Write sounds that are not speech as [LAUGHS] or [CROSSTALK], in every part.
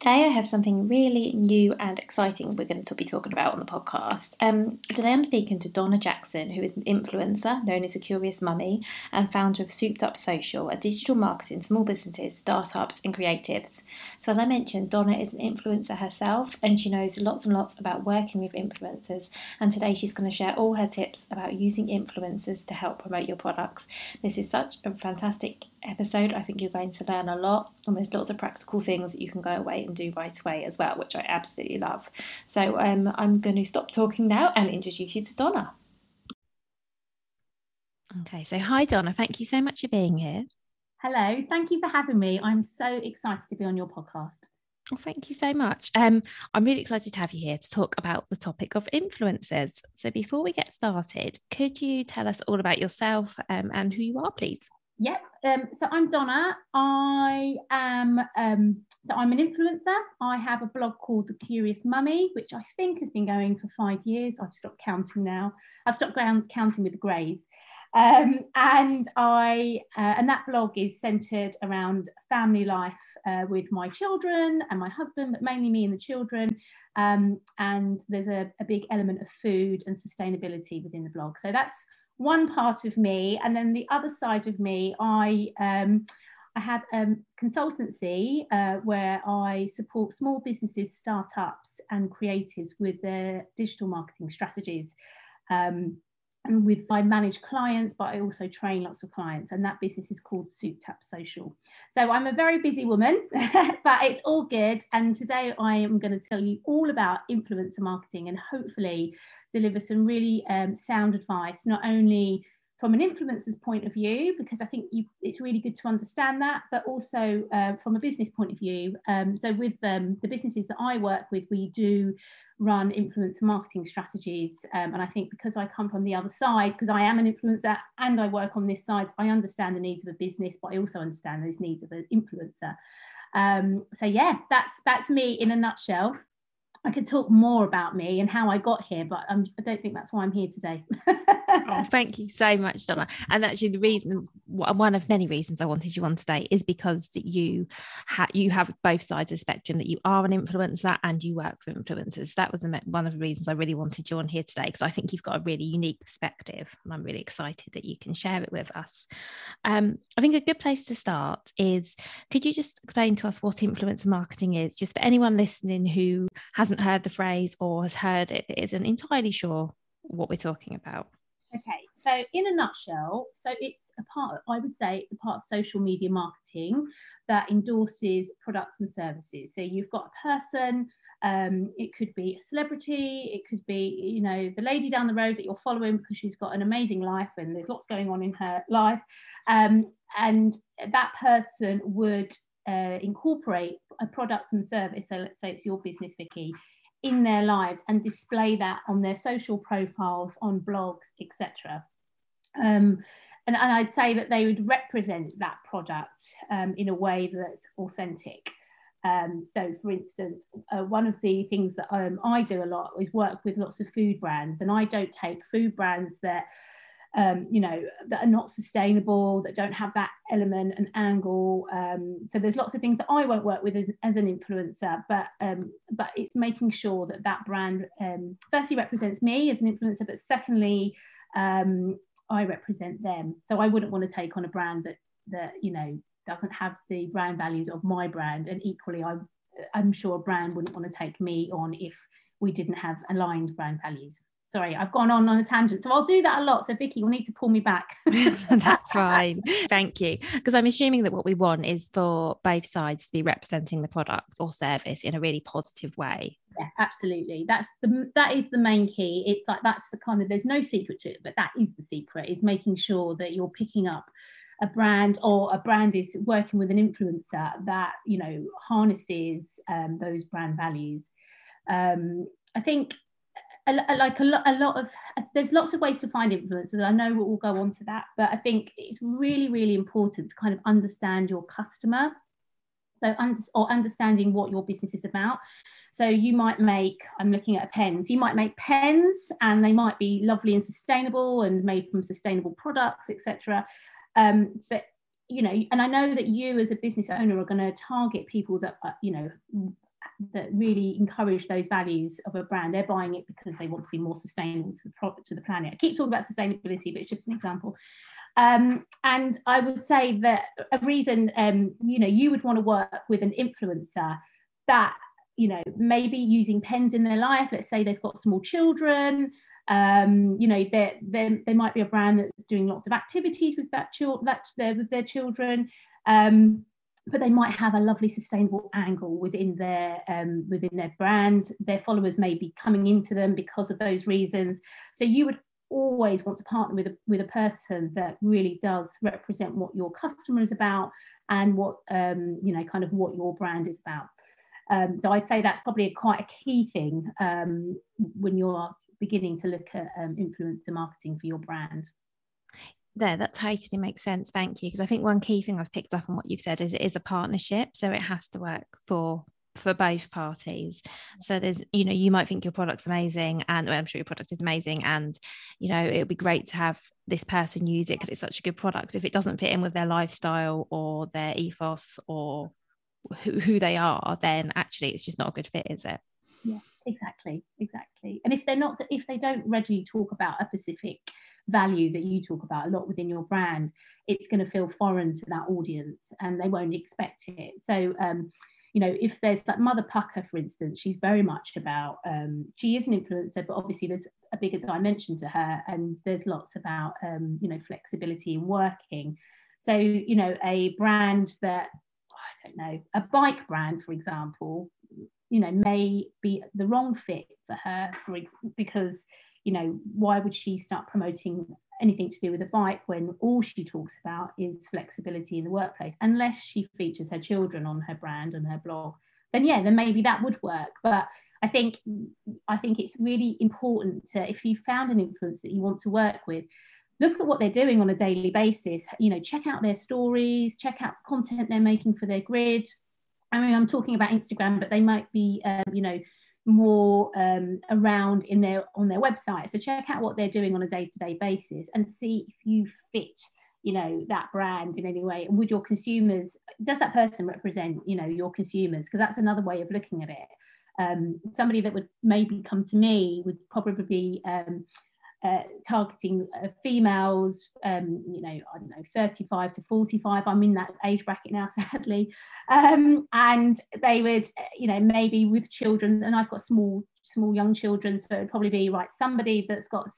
Today, I have something really new and exciting we're going to be talking about on the podcast. Um, today, I'm speaking to Donna Jackson, who is an influencer known as a Curious Mummy and founder of Souped Up Social, a digital marketing small businesses, startups, and creatives. So, as I mentioned, Donna is an influencer herself and she knows lots and lots about working with influencers. And today, she's going to share all her tips about using influencers to help promote your products. This is such a fantastic episode. I think you're going to learn a lot, and there's lots of practical things that you can go away and do right away as well, which I absolutely love. So um, I'm going to stop talking now and introduce you to Donna. Okay, so hi Donna, thank you so much for being here. Hello, thank you for having me. I'm so excited to be on your podcast. Well, thank you so much. Um, I'm really excited to have you here to talk about the topic of influencers. So, before we get started, could you tell us all about yourself um, and who you are, please? Yep. Um, so I'm Donna. I am um, so I'm an influencer. I have a blog called The Curious Mummy, which I think has been going for five years. I've stopped counting now. I've stopped counting with the greys. Um, and I uh, and that blog is centered around family life uh, with my children and my husband, but mainly me and the children. Um, and there's a, a big element of food and sustainability within the blog. So that's one part of me, and then the other side of me, I um, I have a consultancy uh, where I support small businesses, startups, and creatives with their digital marketing strategies. Um, and with I manage clients, but I also train lots of clients, and that business is called Souped Up Social. So I'm a very busy woman, [LAUGHS] but it's all good. And today I am going to tell you all about influencer marketing and hopefully deliver some really um, sound advice, not only from an influencer's point of view, because I think you, it's really good to understand that, but also uh, from a business point of view. Um, so, with um, the businesses that I work with, we do run influencer marketing strategies. Um, and I think because I come from the other side, because I am an influencer and I work on this side, I understand the needs of a business, but I also understand those needs of an influencer. Um, so yeah, that's that's me in a nutshell. I could talk more about me and how I got here, but um, I don't think that's why I'm here today. oh, [LAUGHS] thank you so much, Donna. And actually, the reason, one of many reasons I wanted you on today is because you ha- you have both sides of the spectrum. That you are an influencer and you work for influencers. That was one of the reasons I really wanted you on here today because I think you've got a really unique perspective, and I'm really excited that you can share it with us. Um, I think a good place to start is could you just explain to us what influencer marketing is, just for anyone listening who hasn't heard the phrase or has heard it but isn't entirely sure what we're talking about? Okay, so in a nutshell, so it's a part, I would say it's a part of social media marketing that endorses products and services. So you've got a person, um, it could be a celebrity, it could be, you know, the lady down the road that you're following because she's got an amazing life and there's lots going on in her life. Um, and that person would uh, incorporate a product and service. So let's say it's your business, Vicky, in their lives and display that on their social profiles, on blogs, etc. Um, and, and, I'd say that they would represent that product um, in a way that's authentic. Um, so, for instance, uh, one of the things that um, I do a lot is work with lots of food brands, and I don't take food brands that um, you know, that are not sustainable, that don't have that element and angle. Um, so there's lots of things that I won't work with as, as an influencer, but um, but it's making sure that that brand um, firstly represents me as an influencer, but secondly, um, I represent them. So I wouldn't want to take on a brand that that you know doesn't have the brand values of my brand, and equally, I I'm sure a brand wouldn't want to take me on if we didn't have aligned brand values sorry i've gone on on a tangent so i'll do that a lot so vicky you'll need to pull me back. [LAUGHS] That's fine. Thank you. Because i'm assuming that what we want is for both sides to be representing the product or service in a really positive way. Yeah absolutely. That's the that is the main key. It's like that's the kind of there's no secret to it but that is the secret is making sure that you're picking up a brand or a brand is working with an influencer that you know harnesses um, those brand values. Um, i think a, like a lot, a lot of there's lots of ways to find influencers. I know we'll go on to that, but I think it's really, really important to kind of understand your customer. So, or understanding what your business is about. So you might make, I'm looking at pens, you might make pens and they might be lovely and sustainable and made from sustainable products, etc. Um, but you know, and I know that you as a business owner are going to target people that are, you know that really encourage those values of a brand. They're buying it because they want to be more sustainable to the product to the planet. I keep talking about sustainability, but it's just an example. Um, and I would say that a reason um, you know you would want to work with an influencer that you know maybe using pens in their life. Let's say they've got small children. Um, you know, there there might be a brand that's doing lots of activities with that child that with their children. Um, but they might have a lovely sustainable angle within their um, within their brand. Their followers may be coming into them because of those reasons. So you would always want to partner with a, with a person that really does represent what your customer is about and what um, you know kind of what your brand is about. Um, so I'd say that's probably a, quite a key thing um, when you're beginning to look at um, influencer marketing for your brand there that totally makes sense thank you because i think one key thing i've picked up on what you've said is it is a partnership so it has to work for for both parties. So there's you know you might think your product's amazing and well, i'm sure your product is amazing and you know it would be great to have this person use it because it's such a good product if it doesn't fit in with their lifestyle or their ethos or who, who they are then actually it's just not a good fit is it? Yeah exactly exactly. And if they're not if they don't readily talk about a specific value that you talk about a lot within your brand, it's going to feel foreign to that audience and they won't expect it. So, um, you know, if there's like Mother Pukka, for instance, she's very much about, um, she is an influencer, but obviously there's a bigger dimension to her and there's lots about, um, you know, flexibility in working. So, you know, a brand that, I don't know, a bike brand, for example, you know, may be the wrong fit for her for, because you know, why would she start promoting anything to do with a bike when all she talks about is flexibility in the workplace? Unless she features her children on her brand and her blog, then yeah, then maybe that would work. But I think I think it's really important to if you found an influence that you want to work with, look at what they're doing on a daily basis. You know, check out their stories, check out content they're making for their grid. I mean, I'm talking about Instagram, but they might be, um, you know, more um, around in their on their website. So check out what they're doing on a day-to-day basis and see if you fit you know that brand in any way. And would your consumers does that person represent you know your consumers? Because that's another way of looking at it. Um, somebody that would maybe come to me would probably be um, uh, targeting uh, females, um, you know, I don't know, 35 to 45. I'm in that age bracket now, [LAUGHS] sadly. Um, and they would, uh, you know, maybe with children, and I've got small, small young children, so it'd probably be right somebody that's got,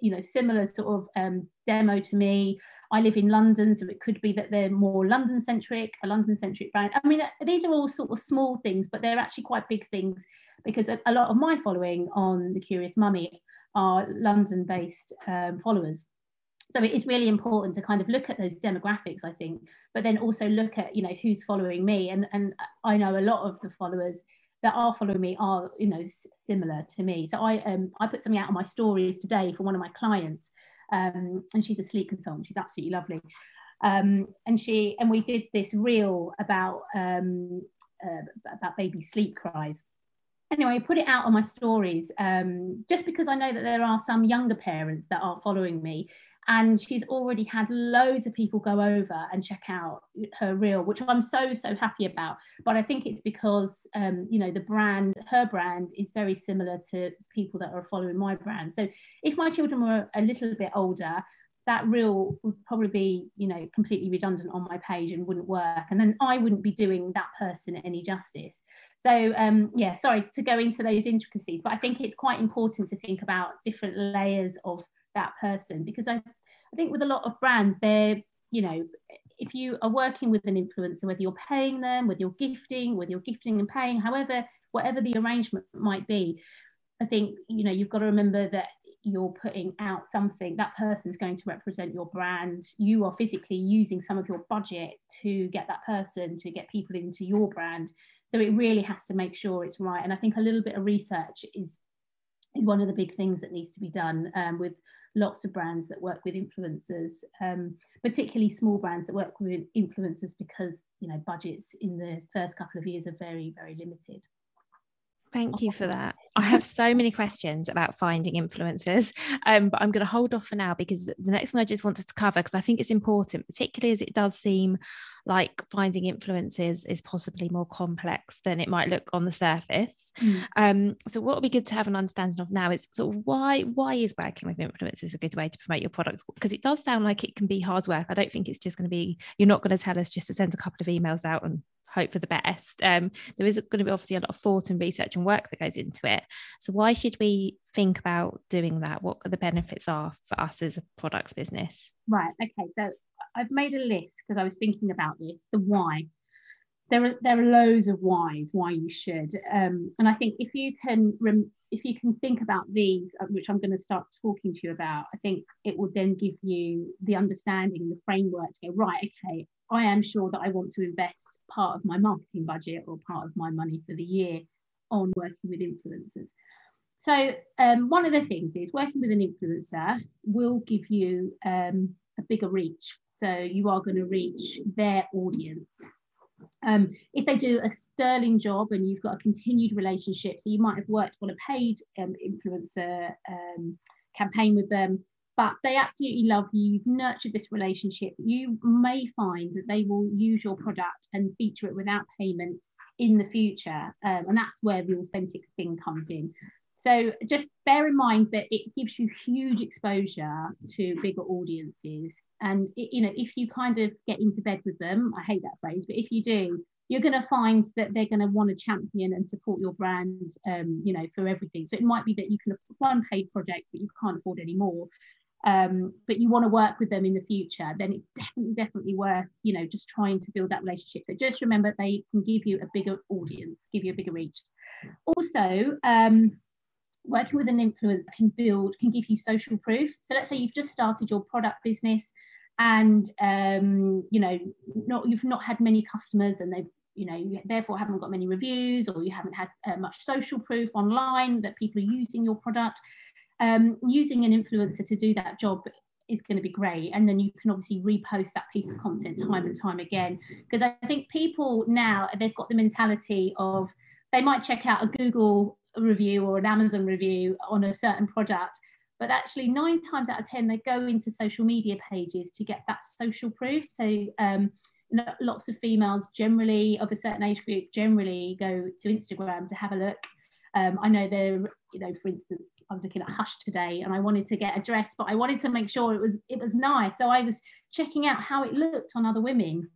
you know, similar sort of um, demo to me. I live in London, so it could be that they're more London centric, a London centric brand. I mean, uh, these are all sort of small things, but they're actually quite big things because a, a lot of my following on the Curious Mummy are London based um, followers. So it is really important to kind of look at those demographics, I think, but then also look at, you know, who's following me. And, and I know a lot of the followers that are following me are you know similar to me. So I um I put something out on my stories today for one of my clients, um, and she's a sleep consultant. She's absolutely lovely, um, and she and we did this reel about um uh, about baby sleep cries anyway, I put it out on my stories um, just because I know that there are some younger parents that are following me. And she's already had loads of people go over and check out her reel, which I'm so, so happy about. But I think it's because, um, you know, the brand, her brand is very similar to people that are following my brand. So if my children were a little bit older, that reel would probably be, you know, completely redundant on my page and wouldn't work. And then I wouldn't be doing that person any justice. So um, yeah, sorry to go into those intricacies, but I think it's quite important to think about different layers of that person because I, I think with a lot of brands, they're, you know, if you are working with an influencer, whether you're paying them, whether you're gifting, whether you're gifting and paying, however, whatever the arrangement might be, I think, you know, you've got to remember that you're putting out something, that person's going to represent your brand. You are physically using some of your budget to get that person, to get people into your brand. So it really has to make sure it's right. And i think a little bit of research is is one of the big things that needs to be done um, with lots of brands that work with influencers um, particularly small brands that work with influencers because you know budgets in the first couple of years are very very limited Thank you for that. [LAUGHS] I have so many questions about finding influencers, um, but I'm going to hold off for now because the next one I just wanted to cover because I think it's important, particularly as it does seem like finding influencers is possibly more complex than it might look on the surface. Mm. Um, so what would be good to have an understanding of now is sort of why why is working with influencers a good way to promote your products? Because it does sound like it can be hard work. I don't think it's just going to be you're not going to tell us just to send a couple of emails out and hope for the best. Um, there is going to be obviously a lot of thought and research and work that goes into it. So why should we think about doing that? What the benefits are for us as a products business? Right. Okay. So I've made a list because I was thinking about this. The why. There are there are loads of whys why you should, um, and I think if you can rem- if you can think about these, uh, which I'm going to start talking to you about, I think it will then give you the understanding, and the framework to go right. Okay, I am sure that I want to invest part of my marketing budget or part of my money for the year on working with influencers. So um, one of the things is working with an influencer will give you um, a bigger reach. So you are going to reach their audience. Um, if they do a sterling job and you've got a continued relationship, so you might have worked on a paid um, influencer um, campaign with them, but they absolutely love you. You've nurtured this relationship. You may find that they will use your product and feature it without payment in the future. Um, and that's where the authentic thing comes in. So just bear in mind that it gives you huge exposure to bigger audiences. And, it, you know, if you kind of get into bed with them, I hate that phrase, but if you do, you're going to find that they're going to want to champion and support your brand, um, you know, for everything. So it might be that you can afford one paid project, but you can't afford any more um, but you want to work with them in the future, then it's definitely, definitely worth, you know, just trying to build that relationship. So just remember they can give you a bigger audience, give you a bigger reach. Also, um, working with an influencer can build, can give you social proof. So let's say you've just started your product business and um, you know, not you've not had many customers and they've you know you therefore haven't got many reviews or you haven't had uh, much social proof online that people are using your product um, using an influencer to do that job is going to be great. And then you can obviously repost that piece of content time and time again. Because i think people now they've got the mentality of they might check out a google review or an amazon review on a certain product but actually nine times out of ten they go into social media pages to get that social proof. So um, lots of females generally of a certain age group generally go to instagram to have a look. Um, I know there, you know, for instance, I was looking at Hush today, and I wanted to get a dress, but I wanted to make sure it was it was nice. So I was checking out how it looked on other women.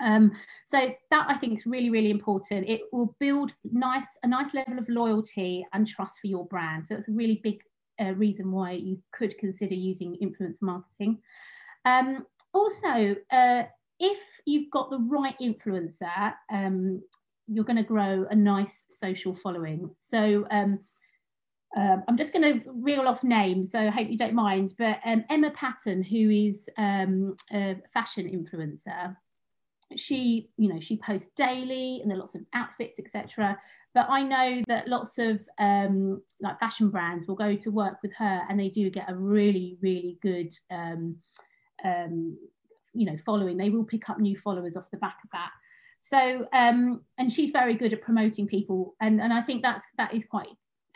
Um, so that I think is really, really important. It will build nice a nice level of loyalty and trust for your brand. So it's a really big uh, reason why you could consider using influence marketing. Um, also, uh, if you've got the right influencer, um, you're going to grow a nice social following. So um, um, I'm just going to reel off names, so I hope you don't mind. But um, Emma Patton, who is um, a fashion influencer, she, you know, she posts daily and there are lots of outfits, etc. but I know that lots of um, like fashion brands will go to work with her, and they do get a really, really good, um, um, you know, following. They will pick up new followers off the back of that. So, um, and she's very good at promoting people, and and I think that's that is quite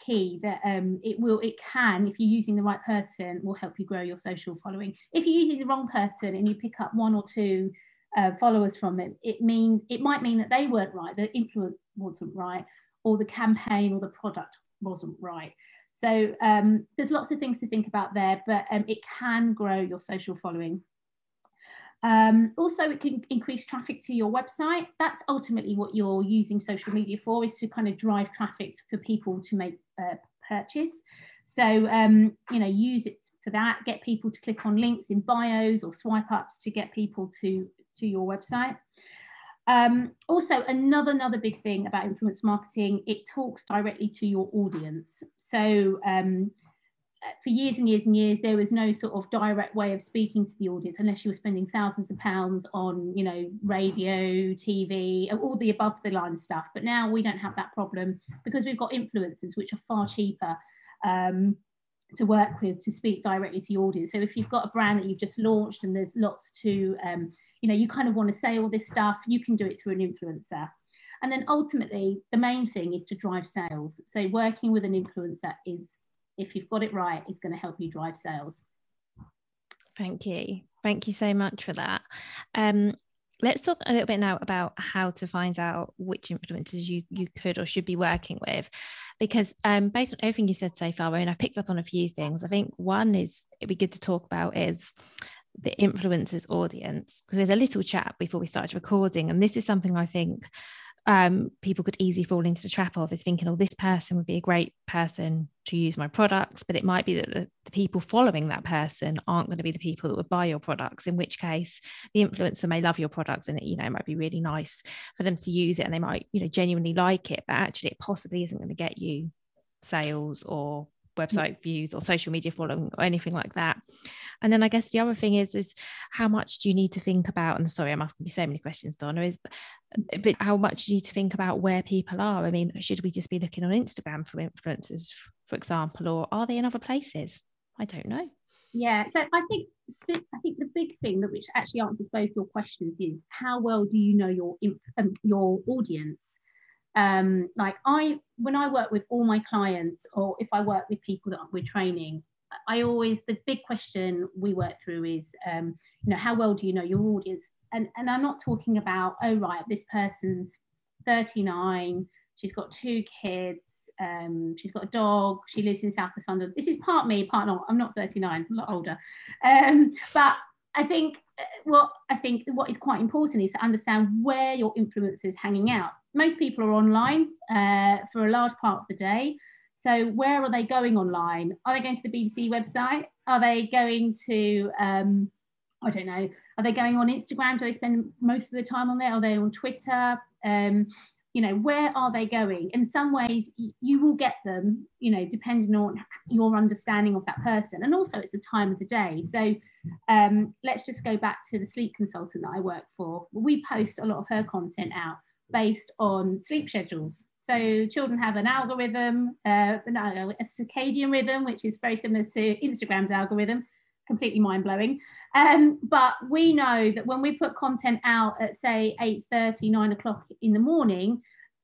key that um, it will it can if you're using the right person will help you grow your social following. If you're using the wrong person and you pick up one or two uh, followers from it it means it might mean that they weren't right the influence wasn't right or the campaign or the product wasn't right. So um, there's lots of things to think about there but um, it can grow your social following. Um, also, it can increase traffic to your website. That's ultimately what you're using social media for, is to kind of drive traffic for people to make purchase. So, um, you know, use it for that. Get people to click on links in bios or swipe ups to get people to to your website. Um, also, another another big thing about influence marketing, it talks directly to your audience. So um, for years and years and years, there was no sort of direct way of speaking to the audience unless you were spending thousands of pounds on, you know, radio, TV, all the above the line stuff. But now we don't have that problem because we've got influencers, which are far cheaper um, to work with to speak directly to your audience. So if you've got a brand that you've just launched and there's lots to, um, you know, you kind of want to say all this stuff, you can do it through an influencer. And then ultimately, the main thing is to drive sales. So working with an influencer is if you've got it right, it's going to help you drive sales. Thank you. Thank you so much for that. Um, let's talk a little bit now about how to find out which influencers you you could or should be working with because um, based on everything you said so far I and I've picked up on a few things i think one is it'd be good to talk about is the influencers audience because we had a little chat before we started recording and this is something i think um, people could easily fall into the trap of is thinking, oh, this person would be a great person to use my products, but it might be that the, the, people following that person aren't going to be the people that would buy your products. In which case, the influencer may love your products, and it, you know, it might be really nice for them to use it, and they might, you know, genuinely like it, but actually, it possibly isn't going to get you sales or website views or social media following or anything like that. And then i guess the other thing is is how much do you need to think about and sorry i'm asking you so many questions donna is but how much do you need to think about where people are? I mean should we just be looking on instagram for influencers for example or are they in other places? I don't know. Yeah so i think i think the big thing that which actually answers both your questions is how well do you know your um, your audience um, like I, when I work with all my clients, or if I work with people that we're training, I always the big question we work through is, um, you know, how well do you know your audience? And and I'm not talking about, oh right, this person's 39, she's got two kids, um, she's got a dog, she lives in South West London. This is part me, part not. I'm not 39, I'm a lot older. Um, but I think uh, what I think what is quite important is to understand where your influence is hanging out most people are online uh, for a large part of the day. So where are they going online? Are they going to the BBC website? Are they going to, um, I don't know, are they going on Instagram? Do they spend most of the time on there? Are they on Twitter? Um, you know, where are they going? In some ways, you will get them, you know, depending on your understanding of that person. And also, it's the time of the day. So um, let's just go back to the sleep consultant that I work for. We post a lot of her content out based on sleep schedules. So children have an algorithm, uh, no, a circadian rhythm, which is very similar to Instagram's algorithm, completely mind blowing. Um, but we know that when we put content out at say 8:30, 9 o'clock in the morning,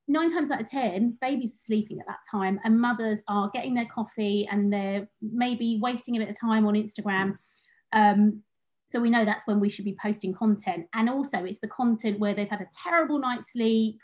nine times out of 10, babies are sleeping at that time and mothers are getting their coffee and they're maybe wasting a bit of time on Instagram. Um, so we know that's when we should be posting content. And also, it's the content where they've had a terrible night's sleep.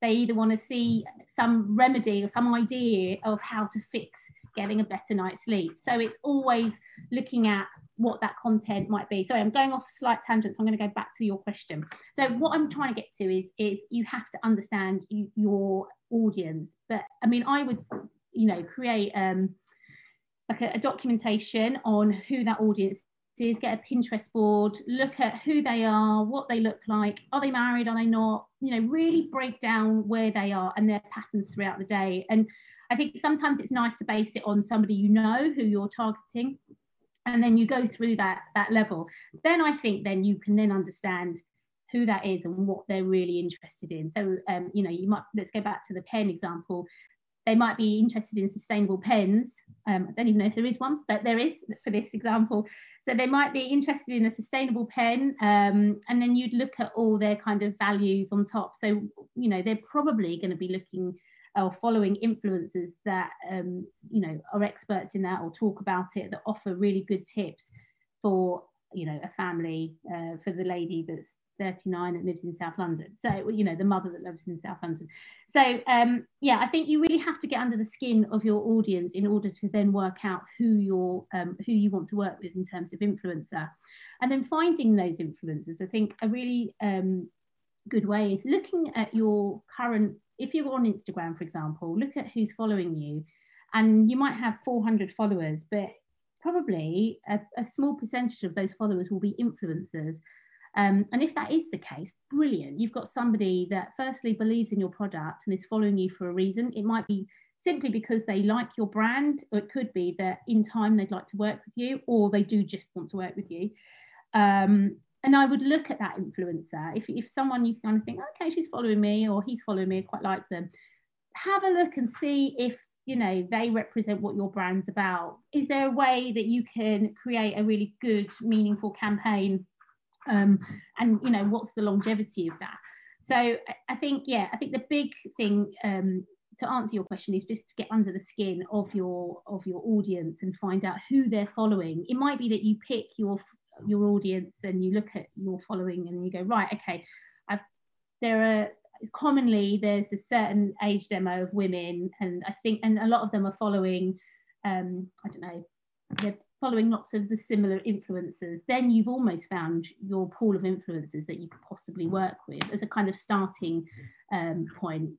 They either want to see some remedy or some idea of how to fix getting a better night's sleep. So it's always looking at what that content might be. Sorry, I'm going off slight tangents. So I'm going to go back to your question. So what I'm trying to get to is is you have to understand you, your audience. But I mean, I would, you know, create um, like a, a documentation on who that audience is get a Pinterest board, look at who they are, what they look like, are they married, are they not, you know, really break down where they are and their patterns throughout the day. And I think sometimes it's nice to base it on somebody you know who you're targeting. And then you go through that that level. Then I think then you can then understand who that is and what they're really interested in. So, um, you know, you might, let's go back to the pen example. They might be interested in sustainable pens. Um, I don't even know if there is one, but there is for this example. So they might be interested in a sustainable pen, um, and then you'd look at all their kind of values on top. So, you know, they're probably going to be looking or following influencers that, um, you know, are experts in that or talk about it, that offer really good tips for, you know, a family, uh, for the lady that's 39 that lives in South London. So, you know, the mother that lives in South London. So, um, yeah, I think you really have to get under the skin of your audience in order to then work out who you're, um, who you want to work with in terms of influencer. And then finding those influencers, I think a really um, good way is looking at your current, if you're on Instagram, for example, look at who's following you. And you might have 400 followers, but probably a, a small percentage of those followers will be influencers um, and if that is the case, brilliant. You've got somebody that firstly believes in your product and is following you for a reason. It might be simply because they like your brand, or it could be that in time they'd like to work with you, or they do just want to work with you. Um, and I would look at that influencer. If, if someone you kind of think, okay, she's following me, or he's following me, I quite like them, have a look and see if you know they represent what your brand's about. Is there a way that you can create a really good, meaningful campaign um, and you know what's the longevity of that? So i think yeah i think the big thing um, to answer your question is just to get under the skin of your of your audience and find out who they're following. It might be that you pick your your audience and you look at your following and you go right okay i've there are commonly there's a certain age demo of women and i think and a lot of them are following um i don't know they're following lots of the similar influencers, then you've almost found your pool of influencers that you could possibly work with as a kind of starting um, point.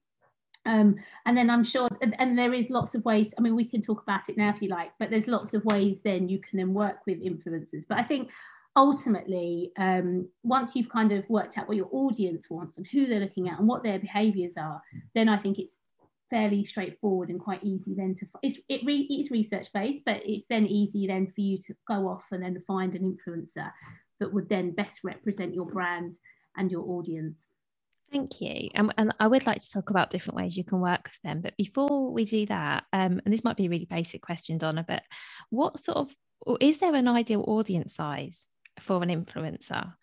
Um, and then I'm sure, and, and, there is lots of ways. I mean, we can talk about it now if you like, but there's lots of ways then you can then work with influencers. But I think ultimately, um, once you've kind of worked out what your audience wants and who they're looking at and what their behaviors are, then I think it's fairly straightforward and quite easy then to it's it re, it's research based but it's then easy then for you to go off and then find an influencer that would then best represent your brand and your audience Thank you. And I would like to talk about different ways you can work with them. But before we do that, um, and this might be a really basic question, Donna, but what sort of, is there an ideal audience size for an influencer?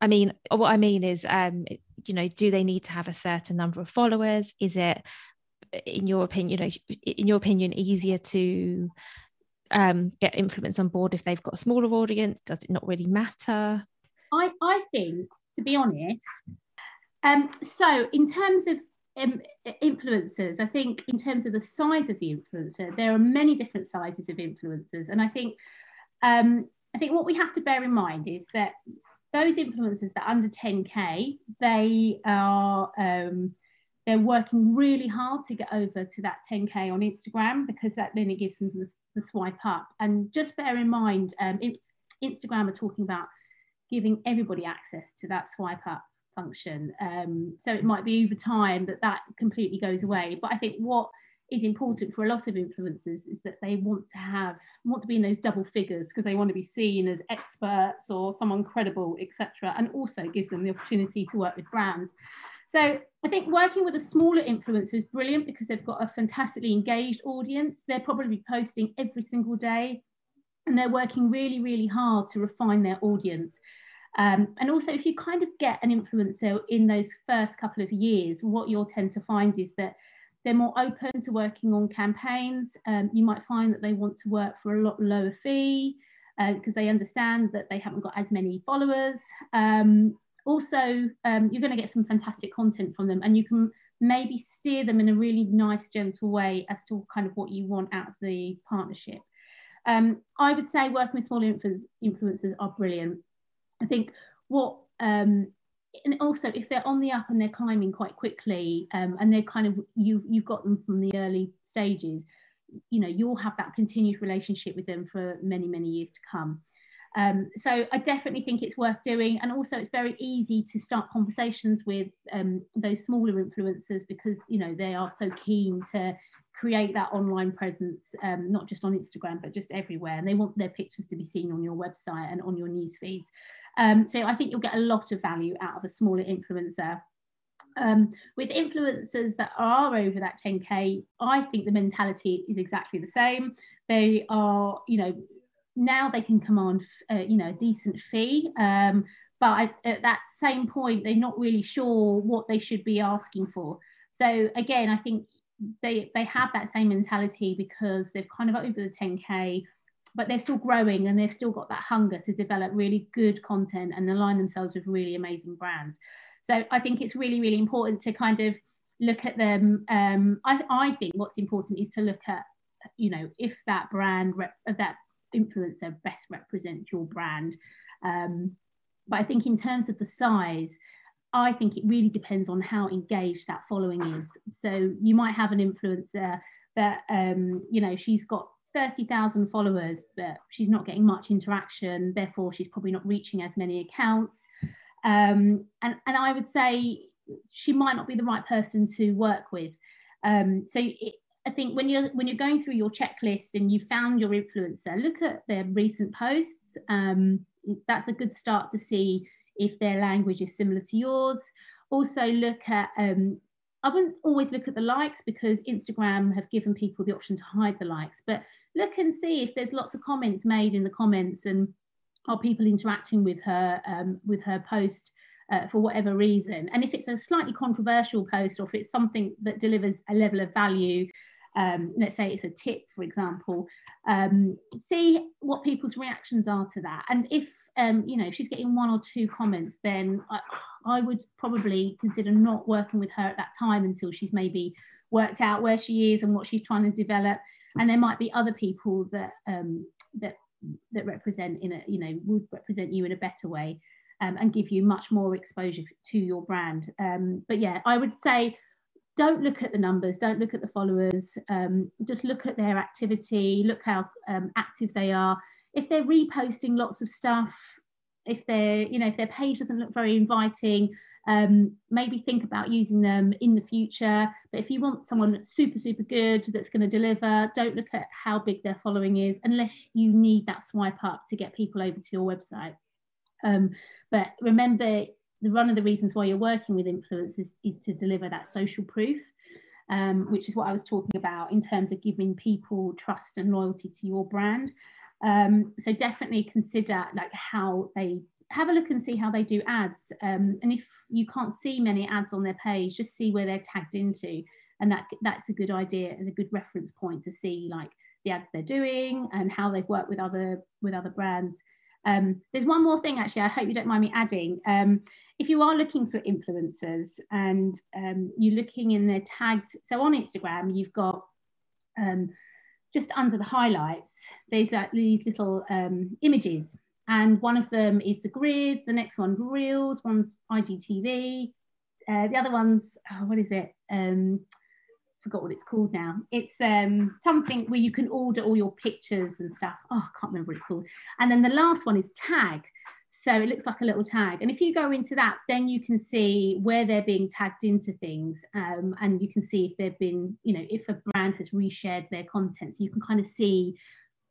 I mean, what I mean is, um, you know, do they need to have a certain number of followers? Is it in your opinion, in your opinion, easier to um, get influence on board if they've got a smaller audience? Does it not really matter? I, I think, to be honest, um, so in terms of um, influencers, I think in terms of the size of the influencer, there are many different sizes of influencers, and I think um, I think what we have to bear in mind is that those influencers that are under 10k, they are um, they're working really hard to get over to that 10k on Instagram because that then it gives them the, the swipe up. And just bear in mind, um, Instagram are talking about giving everybody access to that swipe up function. Um, so it might be over time that that completely goes away. But I think what is important for a lot of influencers is that they want to have want to be in those double figures because they want to be seen as experts or someone credible etc and also gives them the opportunity to work with brands so I think working with a smaller influencer is brilliant because they've got a fantastically engaged audience. They're probably posting every single day and they're working really, really hard to refine their audience. Um, and also, if you kind of get an influencer in those first couple of years, what you'll tend to find is that they're more open to working on campaigns. Um, you might find that they want to work for a lot lower fee because uh, they understand that they haven't got as many followers. Um, also um, you're going to get some fantastic content from them and you can maybe steer them in a really nice gentle way as to kind of what you want out of the partnership. Um, i would say working with small influencers are brilliant. I think what um, and also if they're on the up and they're climbing quite quickly um, and they're kind of you you've got them from the early stages you know you'll have that continued relationship with them for many many years to come um, so I definitely think it's worth doing. And also it's very easy to start conversations with um, those smaller influencers because, you know, they are so keen to create that online presence, um, not just on Instagram, but just everywhere. And they want their pictures to be seen on your website and on your news feeds. Um, so I think you'll get a lot of value out of a smaller influencer. Um, with influencers that are over that 10k, I think the mentality is exactly the same. They are, you know, now they can command, uh, you know, a decent fee. Um, but at that same point, they're not really sure what they should be asking for. So again, I think they they have that same mentality because they've kind of over the 10k but they're still growing and they've still got that hunger to develop really good content and align themselves with really amazing brands so i think it's really really important to kind of look at them um, I, I think what's important is to look at you know if that brand rep, that influencer best represents your brand um, but i think in terms of the size I think it really depends on how engaged that following is. So you might have an influencer that, um, you know, she's got 30,000 followers, but she's not getting much interaction. Therefore, she's probably not reaching as many accounts. Um, and, and I would say she might not be the right person to work with. Um, so it, I think when you're when you're going through your checklist and you found your influencer, look at their recent posts. Um, that's a good start to see if their language is similar to yours. Also look at, um, I wouldn't always look at the likes because Instagram have given people the option to hide the likes, but look and see if there's lots of comments made in the comments and are people interacting with her, um, with her post uh, for whatever reason. And if it's a slightly controversial post or if it's something that delivers a level of value, um, let's say it's a tip, for example, um, see what people's reactions are to that. And if um, you know, if she's getting one or two comments, then I, I would probably consider not working with her at that time until she's maybe worked out where she is and what she's trying to develop. And there might be other people that um, that that represent in a, you know, would represent you in a better way um, and give you much more exposure to your brand. Um, but yeah, I would say don't look at the numbers, don't look at the followers, um, just look at their activity, look how um, active they are if they're reposting lots of stuff, if they're, you know, if their page doesn't look very inviting, um, maybe think about using them in the future. But if you want someone super, super good that's going to deliver, don't look at how big their following is unless you need that swipe up to get people over to your website. Um, but remember, one of the reasons why you're working with influencers is to deliver that social proof. Um, which is what I was talking about in terms of giving people trust and loyalty to your brand. Um, so definitely consider like how they have a look and see how they do ads. Um, and if you can't see many ads on their page, just see where they're tagged into. And that that's a good idea and a good reference point to see like the ads they're doing and how they've worked with other with other brands. Um, there's one more thing actually, I hope you don't mind me adding. Um, if you are looking for influencers and um, you're looking in their tagged, so on Instagram, you've got um, just under the highlights, there's like these little um, images. And one of them is the grid, the next one Reels, one's IGTV, uh, the other one's, oh, what is it? Um, forgot what it's called now. It's um, something where you can order all your pictures and stuff. Oh, I can't remember what it's called. And then the last one is tag. So it looks like a little tag. And if you go into that, then you can see where they're being tagged into things. Um, and you can see if they've been, you know, if a brand has reshared their content. So you can kind of see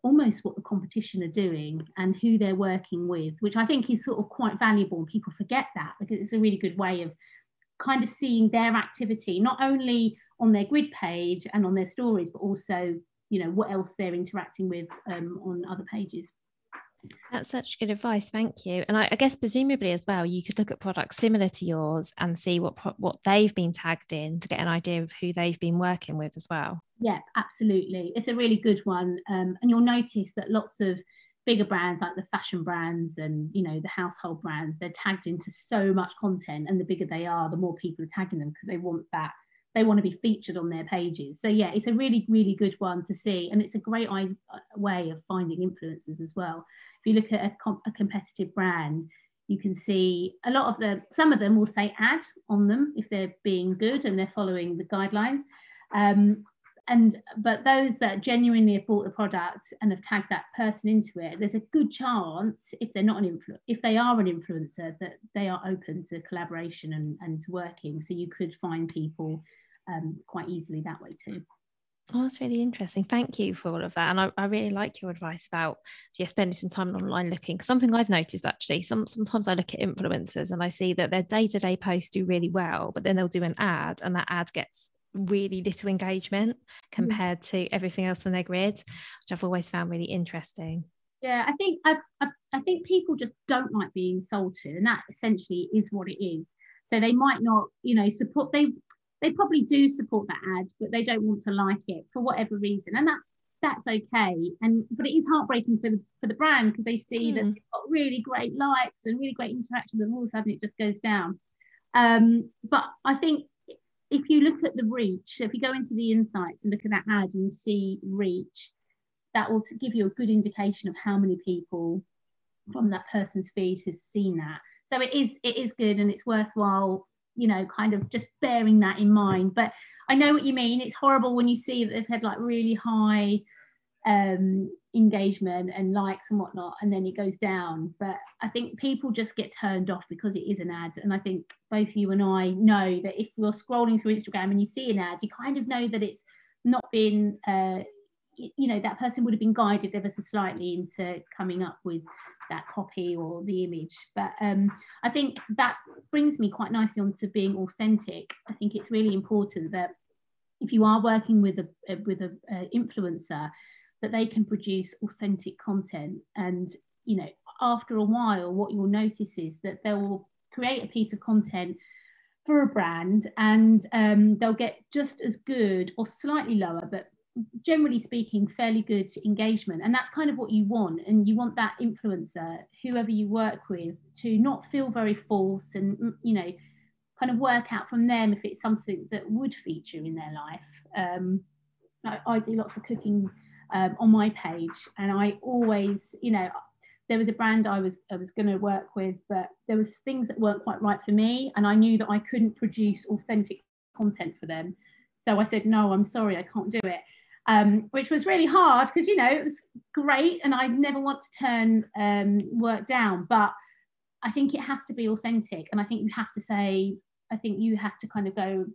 almost what the competition are doing and who they're working with, which I think is sort of quite valuable. And people forget that because it's a really good way of kind of seeing their activity, not only on their grid page and on their stories, but also, you know, what else they're interacting with um, on other pages. That's such good advice. Thank you. And I, I, guess presumably as well, you could look at products similar to yours and see what what they've been tagged in to get an idea of who they've been working with as well. Yeah, absolutely. It's a really good one, um, and you'll notice that lots of bigger brands like the fashion brands and you know the household brands they're tagged into so much content and the bigger they are the more people are tagging them because they want that they want to be featured on their pages. So yeah, it's a really, really good one to see. And it's a great way of finding influencers as well. If you look at a, a competitive brand, you can see a lot of them, some of them will say ad on them if they're being good and they're following the guidelines. Um, and but those that genuinely have bought the product and have tagged that person into it, there's a good chance if they're not an influ- if they are an influencer that they are open to collaboration and, and to working. So you could find people um, quite easily that way too. Oh, that's really interesting. Thank you for all of that. And I, I really like your advice about yeah, spending some time online looking. Something I've noticed actually, some sometimes I look at influencers and I see that their day-to-day posts do really well, but then they'll do an ad and that ad gets really little engagement compared mm. to everything else on their grid, which I've always found really interesting. Yeah, I think I, I, I think people just don't like being sold to, and that essentially is what it is. So they might not, you know, support they they probably do support that ad, but they don't want to like it for whatever reason, and that's that's okay. And but it is heartbreaking for the for the brand because they see mm. that hmm. they've got really great likes and really great interactions, and all of a sudden it just goes down. Um, but I think if you look at the reach, if you go into the insights and look at that ad and see reach, that will give you a good indication of how many people from that person's feed has seen that. So it is it is good and it's worthwhile, you know, kind of just bearing that in mind. But I know what you mean. It's horrible when you see that they've had like really high um, engagement and likes and whatnot, and then it goes down. But I think people just get turned off because it is an ad. And I think both you and I know that if you're scrolling through Instagram and you see an ad, you kind of know that it's not been, uh, you know, that person would have been guided ever so slightly into coming up with that copy or the image. But um, I think that brings me quite nicely onto being authentic. I think it's really important that if you are working with a with a, a influencer that they can produce authentic content and you know after a while what you'll notice is that they will create a piece of content for a brand and um, they'll get just as good or slightly lower but generally speaking fairly good engagement and that's kind of what you want and you want that influencer whoever you work with to not feel very false and you know kind of work out from them if it's something that would feature in their life um, I, I do lots of cooking um, on my page. And I always, you know, there was a brand I was I was going to work with, but there was things that weren't quite right for me, and I knew that I couldn't produce authentic content for them. So I said, no, I'm sorry, I can't do it. Um, which was really hard because you know it was great, and I never want to turn um, work down, but I think it has to be authentic, and I think you have to say, I think you have to kind of go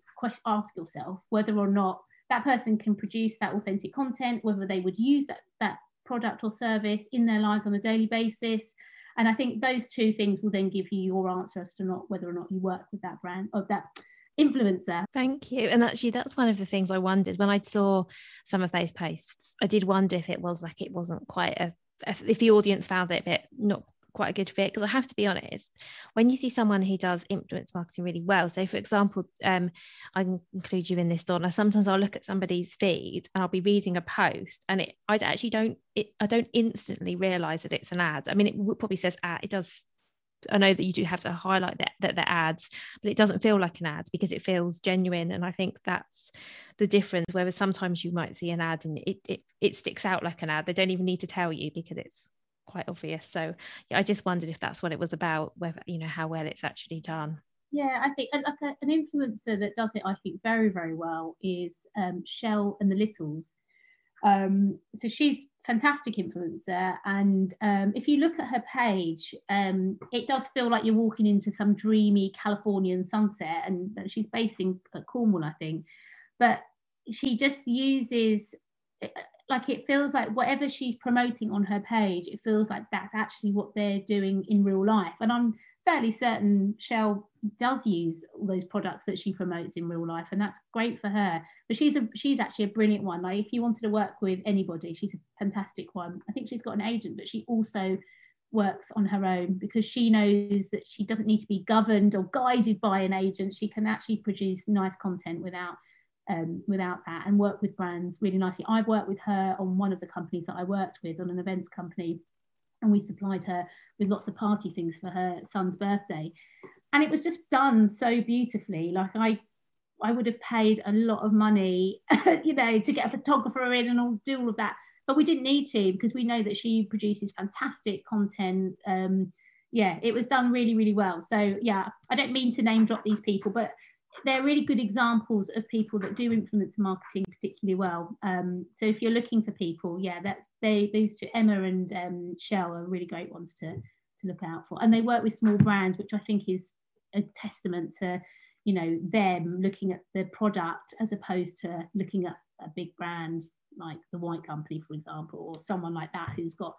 ask yourself whether or not that person can produce that authentic content, whether they would use that, that product or service in their lives on a daily basis. And I think those two things will then give you your answer as to not whether or not you work with that brand or that influencer. Thank you. And actually, that's one of the things I wondered when I saw some of those posts. I did wonder if it was like it wasn't quite a if the audience found it a bit not quite a good fit because I have to be honest when you see someone who does influence marketing really well so for example um, I include you in this Donna sometimes I'll look at somebody's feed and I'll be reading a post and it I actually don't it, I don't instantly realize that it's an ad I mean it probably says ad it does I know that you do have to highlight that, that they're ads, but it doesn't feel like an ad because it feels genuine. And I think that's the difference. Whereas sometimes you might see an ad and it, it it sticks out like an ad. They don't even need to tell you because it's quite obvious. So yeah, I just wondered if that's what it was about, whether you know how well it's actually done. Yeah, I think like an influencer that does it, I think very very well is um, Shell and the Littles. Um, so she's fantastic influencer, and um, if you look at her page, um, it does feel like you're walking into some dreamy Californian sunset, and she's based in Cornwall, I think, but she just uses like it feels like whatever she's promoting on her page, it feels like that's actually what they're doing in real life. And I'm fairly certain Shell does use those products that she promotes in real life, and that's great for her. But she's a she's actually a brilliant one. Like if you wanted to work with anybody, she's a fantastic one. I think she's got an agent, but she also works on her own because she knows that she doesn't need to be governed or guided by an agent. She can actually produce nice content without um, without that and work with brands really nicely. I've worked with her on one of the companies that I worked with on an events company, and we supplied her with lots of party things for her son's birthday. And it was just done so beautifully. Like I I would have paid a lot of money, [LAUGHS] you know, to get a photographer in and all do all of that. But we didn't need to because we know that she produces fantastic content. Um, yeah, it was done really, really well. So yeah, I don't mean to name drop these people, but they're really good examples of people that do influencer marketing particularly well. Um, so if you're looking for people, yeah, that's they those two, Emma and um, Shell are really great ones to to look out for. And they work with small brands, which I think is a testament to you know them looking at the product as opposed to looking at a big brand like the White Company, for example, or someone like that who's got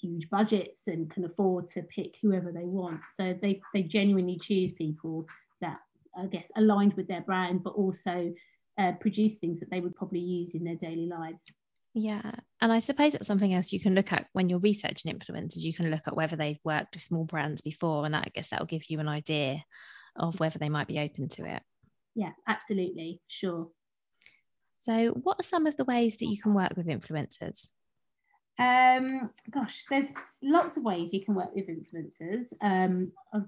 huge budgets and can afford to pick whoever they want. So they, they genuinely choose people that I guess aligned with their brand, but also uh, produce things that they would probably use in their daily lives. Yeah. And I suppose that's something else you can look at when you're researching influencers. You can look at whether they've worked with small brands before, and that, I guess that will give you an idea of whether they might be open to it. Yeah, absolutely. Sure. So, what are some of the ways that you can work with influencers? Um, gosh, there's lots of ways you can work with influencers. Um, I,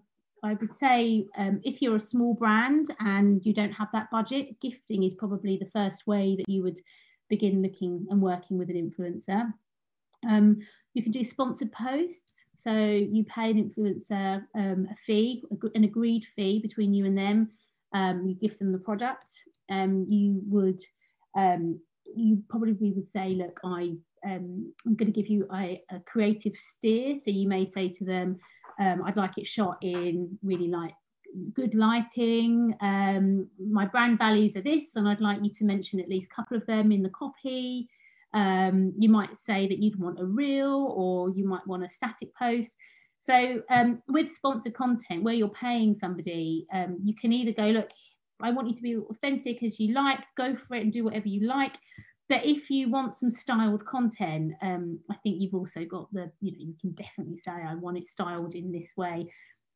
I would say um, if you're a small brand and you don't have that budget, gifting is probably the first way that you would begin looking and working with an influencer. Um, you can do sponsored posts. So you pay an influencer um, a fee, an agreed fee between you and them. Um, you give them the product. Um, you would, um, you probably would say, look, I, I'm going to give you a, a, creative steer. So you may say to them, I'd like it shot in really like good lighting. Um, my brand values are this, and I'd like you to mention at least a couple of them in the copy. Um, you might say that you'd want a reel or you might want a static post. So um, with sponsored content, where you're paying somebody, um, you can either go, look, I want you to be authentic as you like, go for it and do whatever you like. But if you want some styled content, um, I think you've also got the, you know, you can definitely say, I want it styled in this way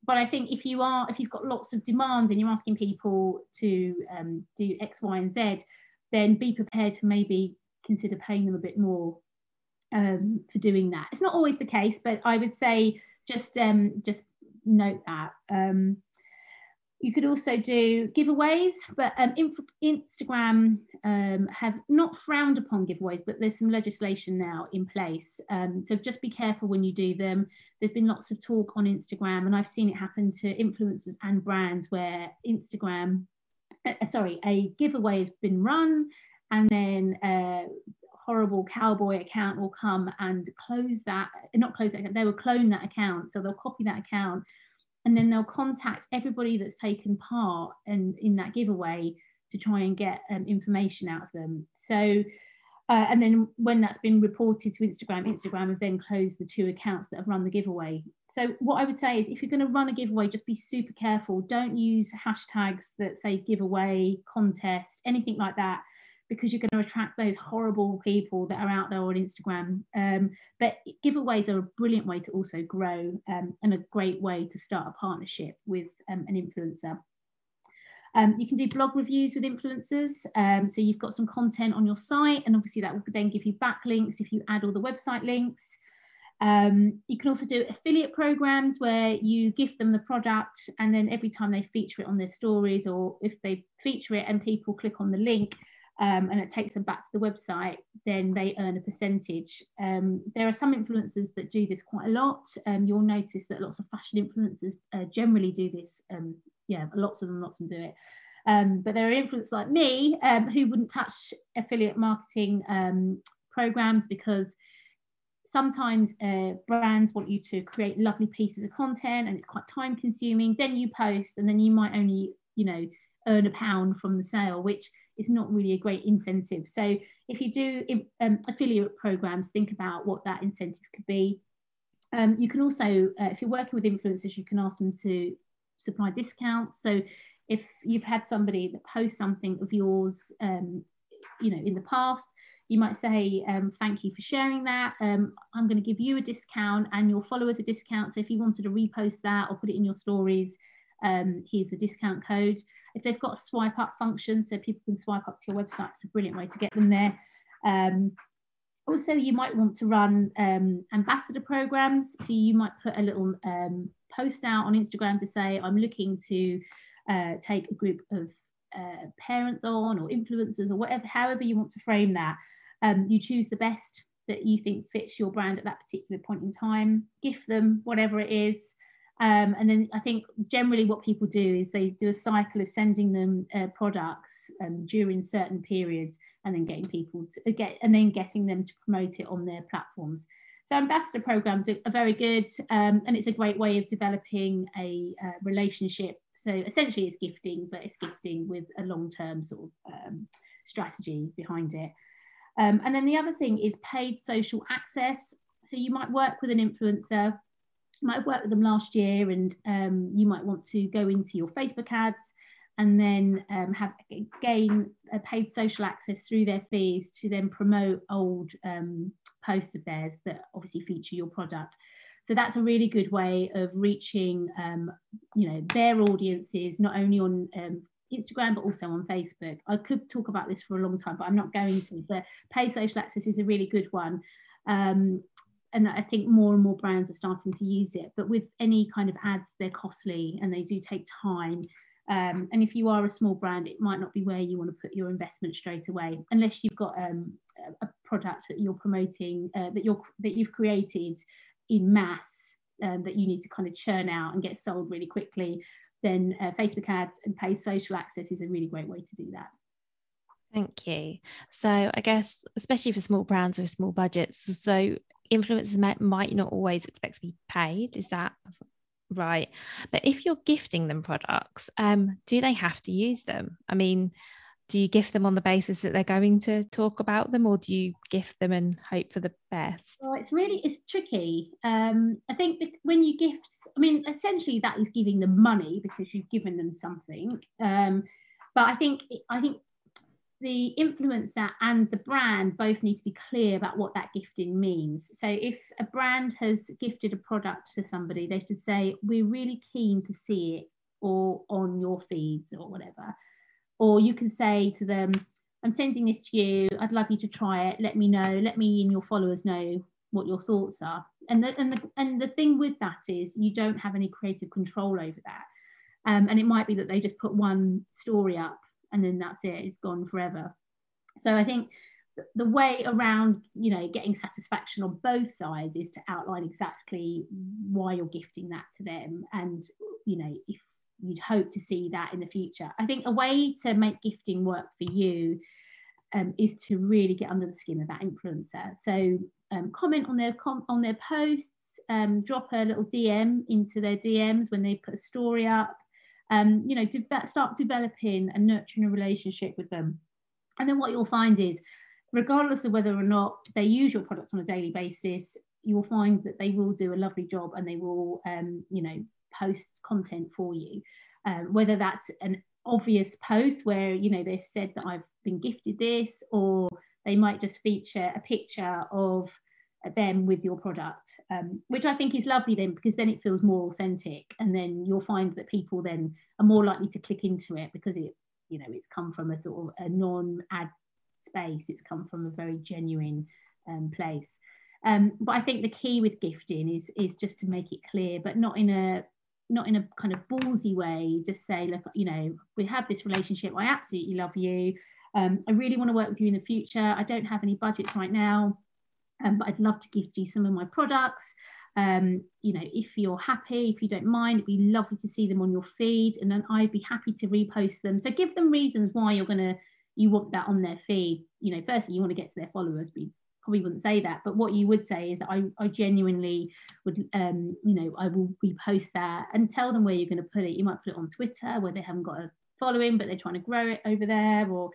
but I think if you are if you've got lots of demands and you're asking people to um, do X, Y, and Z, then be prepared to maybe consider paying them a bit more um, for doing that. It's not always the case, but I would say just um, just note that. Um, you could also do giveaways, but um, Instagram um, have not frowned upon giveaways, but there's some legislation now in place. Um, so just be careful when you do them. There's been lots of talk on Instagram, and I've seen it happen to influencers and brands where Instagram, uh, sorry, a giveaway has been run, and then a horrible cowboy account will come and close that, not close that, they will clone that account. So they'll copy that account and then they'll contact everybody that's taken part in, in that giveaway to try and get um, information out of them. So, uh, and then when that's been reported to Instagram, Instagram have then closed the two accounts that have run the giveaway. So, what I would say is if you're going to run a giveaway, just be super careful. Don't use hashtags that say giveaway, contest, anything like that because you're going to attract those horrible people that are out there on Instagram. Um, but giveaways are a brilliant way to also grow um, and a great way to start a partnership with um, an influencer. Um, you can do blog reviews with influencers. Um, so you've got some content on your site, and obviously that will then give you backlinks if you add all the website links. Um, you can also do affiliate programs where you give them the product, and then every time they feature it on their stories, or if they feature it and people click on the link, um, and it takes them back to the website, then they earn a percentage. Um, there are some influencers that do this quite a lot. Um, you'll notice that lots of fashion influencers uh, generally do this. Um, yeah, lots of them, lots of them do it. Um, but there are influencers like me um, who wouldn't touch affiliate marketing programs because sometimes uh, brands want you to create lovely pieces of content and it's quite time consuming. Then you post and then you might only, you know, earn a pound from the sale, which is not really a great incentive. So if you do um, affiliate programs, think about what that incentive could be. Um, you can also, uh, if you're working with influencers, you can ask them to supply discounts. So if you've had somebody that posts something of yours, um, you know, in the past, you might say, um, thank you for sharing that. Um, I'm going to give you a discount and your followers a discount. So if you wanted to repost that or put it in your stories, um, here's the discount code. If they've got a swipe up function, so people can swipe up to your website, it's a brilliant way to get them there. Um, also, you might want to run um, ambassador programs. So you might put a little um, post out on Instagram to say, I'm looking to uh, take a group of uh, parents on or influencers or whatever, however you want to frame that. Um, you choose the best that you think fits your brand at that particular point in time, gift them whatever it is, um, and then I think generally what people do is they do a cycle of sending them uh, products um, during certain periods and then getting people to uh, get and then getting them to promote it on their platforms. So ambassador programs are, are very good um, and it's a great way of developing a uh, relationship. So essentially it's gifting, but it's gifting with a long-term sort of um, strategy behind it. Um, and then the other thing is paid social access. So you might work with an influencer, might have worked with them last year, and um, you might want to go into your Facebook ads and then um, have gain a paid social access through their fees to then promote old um, posts of theirs that obviously feature your product. So that's a really good way of reaching, um, you know, their audiences not only on um, Instagram but also on Facebook. I could talk about this for a long time, but I'm not going to. But paid social access is a really good one. Um, and I think more and more brands are starting to use it. But with any kind of ads, they're costly and they do take time. Um, and if you are a small brand, it might not be where you want to put your investment straight away, unless you've got um, a product that you're promoting uh, that you're that you've created in mass um, that you need to kind of churn out and get sold really quickly. Then uh, Facebook ads and paid social access is a really great way to do that. Thank you. So I guess especially for small brands with small budgets, so influencers might, not always expect to be paid. Is that right? But if you're gifting them products um do they have to use them? I mean do you gift them on the basis that they're going to talk about them or do you gift them and hope for the best? Well it's really it's tricky. Um i think when you gift i mean essentially that is giving them money because you've given them something. Um but i think i think the influencer and the brand both need to be clear about what that gifting means. So, if a brand has gifted a product to somebody, they should say, We're really keen to see it or on your feeds or whatever. Or you can say to them, I'm sending this to you. I'd love you to try it. Let me know. Let me and your followers know what your thoughts are. And the, and the, and the thing with that is you don't have any creative control over that. Um, and it might be that they just put one story up and then that's it it's gone forever. So i think the way around you know getting satisfaction on both sides is to outline exactly why you're gifting that to them and you know if you'd hope to see that in the future. I think a way to make gifting work for you um, is to really get under the skin of that influencer. So um, comment on their com- on their posts um, drop a little dm into their dms when they put a story up um, you know, de- start developing and nurturing a relationship with them. And then what you'll find is, regardless of whether or not they use your product on a daily basis, you'll find that they will do a lovely job and they will, um, you know, post content for you. Um, whether that's an obvious post where, you know, they've said that I've been gifted this, or they might just feature a picture of them with your product, um, which I think is lovely then because then it feels more authentic, and then you'll find that people then are more likely to click into it because it, you know, it's come from a sort of a non-ad space. It's come from a very genuine um, place. Um, but I think the key with gifting is is just to make it clear, but not in a not in a kind of ballsy way. Just say, look, you know, we have this relationship. I absolutely love you. Um, I really want to work with you in the future. I don't have any budgets right now um, but I'd love to gift you some of my products. Um, you know, if you're happy, if you don't mind, it'd be lovely to see them on your feed, and then I'd be happy to repost them. So give them reasons why you're gonna you want that on their feed. You know, firstly, you want to get to their followers, you probably wouldn't say that. But what you would say is that I, I genuinely would, um, you know, I will repost that and tell them where you're going to put it. You might put it on Twitter where they haven't got a following, but they're trying to grow it over there, or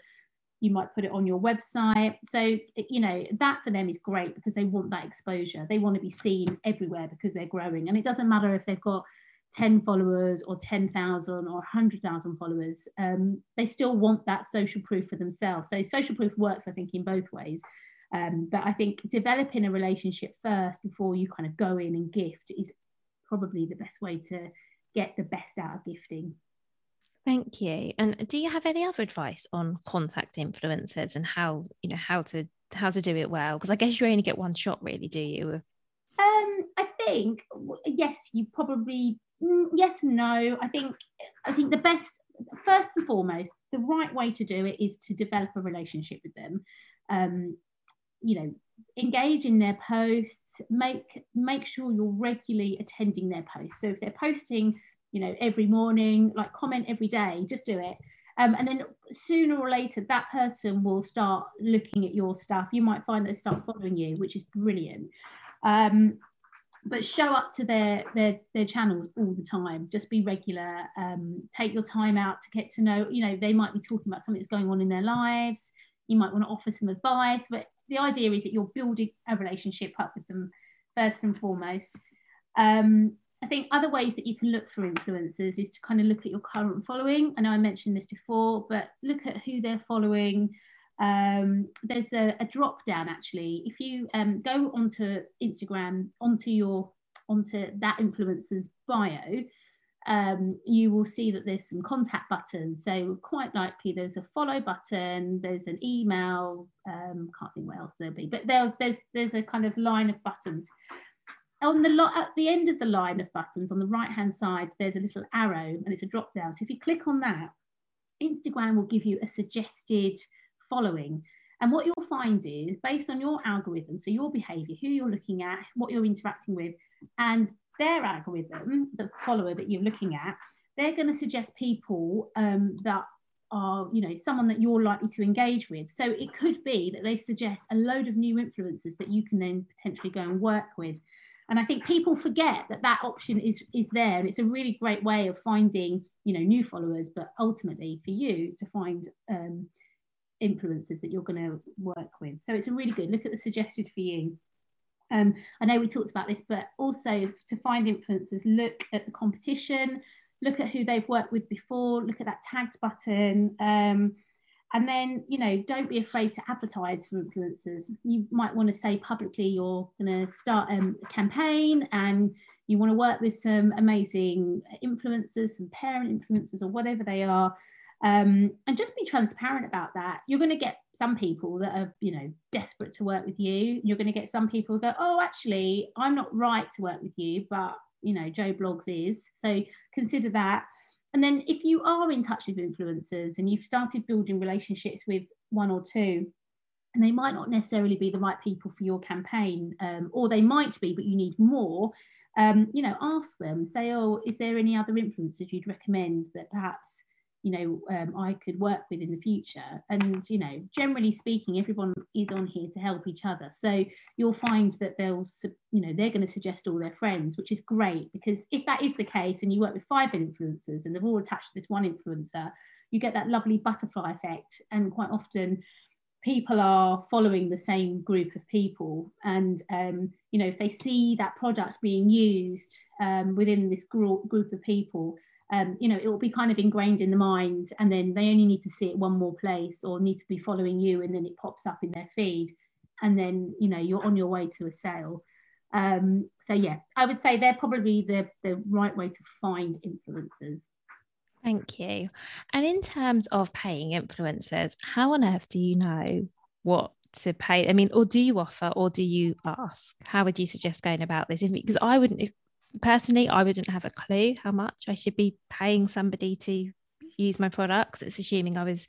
you might put it on your website. So you know that for them is great because they want that exposure. They want to be seen everywhere because they're growing. And it doesn't matter if they've got 10 followers or 10,000 or 100,000 followers um, they still want that social proof for themselves. So social proof works i think in both ways. Um, but i think developing a relationship first before you kind of go in and gift is probably the best way to get the best out of gifting Thank you. And do you have any other advice on contact influencers and how you know how to how to do it well? Because I guess you only get one shot, really, do you? um, I think yes, you probably mm, yes no. I think I think the best first and foremost, the right way to do it is to develop a relationship with them. Um, you know, engage in their posts. Make make sure you're regularly attending their posts. So if they're posting you know, every morning, like comment every day, just do it. Um, and then sooner or later, that person will start looking at your stuff. You might find they start following you, which is brilliant. Um, but show up to their their their channels all the time just be regular um, take your time out to get to know you know they might be talking about something that's going on in their lives you might want to offer some advice but the idea is that you're building a relationship up with them first and foremost um, i think other ways that you can look for influencers is to kind of look at your current following i know i mentioned this before but look at who they're following um, there's a, a, drop down actually. If you um, go onto Instagram, onto your onto that influencer's bio, um, you will see that there's some contact buttons. So quite likely there's a follow button, there's an email. Um, can't think what else there'll be, but there, there's there's a kind of line of buttons. On the lo- at the end of the line of buttons, on the right hand side, there's a little arrow and it's a drop down. So if you click on that, Instagram will give you a suggested following. And what you'll find is based on your algorithm, so your behavior, who you're looking at, what you're interacting with, and their algorithm, the follower that you're looking at, they're going to suggest people um, that are, you know, someone that you're likely to engage with. So it could be that they suggest a load of new influencers that you can then potentially go and work with. And I think people forget that that option is is there, and it's a really great way of finding, you know, new followers, but ultimately for you to find um, influencers that you're going to work with. So it's a really good look at the suggested for you. Um, I know we talked about this, but also to find influencers, look at the competition, look at who they've worked with before, look at that tagged button. Um, and then, you know, don't be afraid to advertise for influencers. You might want to say publicly you're going to start um, a campaign and you want to work with some amazing influencers, some parent influencers, or whatever they are, um, and just be transparent about that. You're going to get some people that are you know desperate to work with you. You're going to get some people go oh actually i'm not right to work with you but you know joe blogs is. So consider that and then if you are in touch with influencers and you've started building relationships with one or two and they might not necessarily be the right people for your campaign um, or they might be but you need more um, you know ask them say oh is there any other influencers you'd recommend that perhaps you know um, I could work with in the future. And you know, generally speaking, everyone is on here to help each other. So you'll find that they'll you know they're going to suggest all their friends, which is great because if that is the case and you work with five influencers and they're all attached to this one influencer, you get that lovely butterfly effect. And quite often people are following the same group of people and um, you know if they see that product being used um, within this group of people um, you know, it will be kind of ingrained in the mind, and then they only need to see it one more place or need to be following you, and then it pops up in their feed, and then you know you're on your way to a sale. Um, so yeah, I would say they're probably the the right way to find influencers. Thank you. And in terms of paying influencers, how on earth do you know what to pay? I mean, or do you offer or do you ask? How would you suggest going about this? Because I wouldn't, if personally, I wouldn't have a clue how much I should be paying somebody to use my products. It's assuming I was,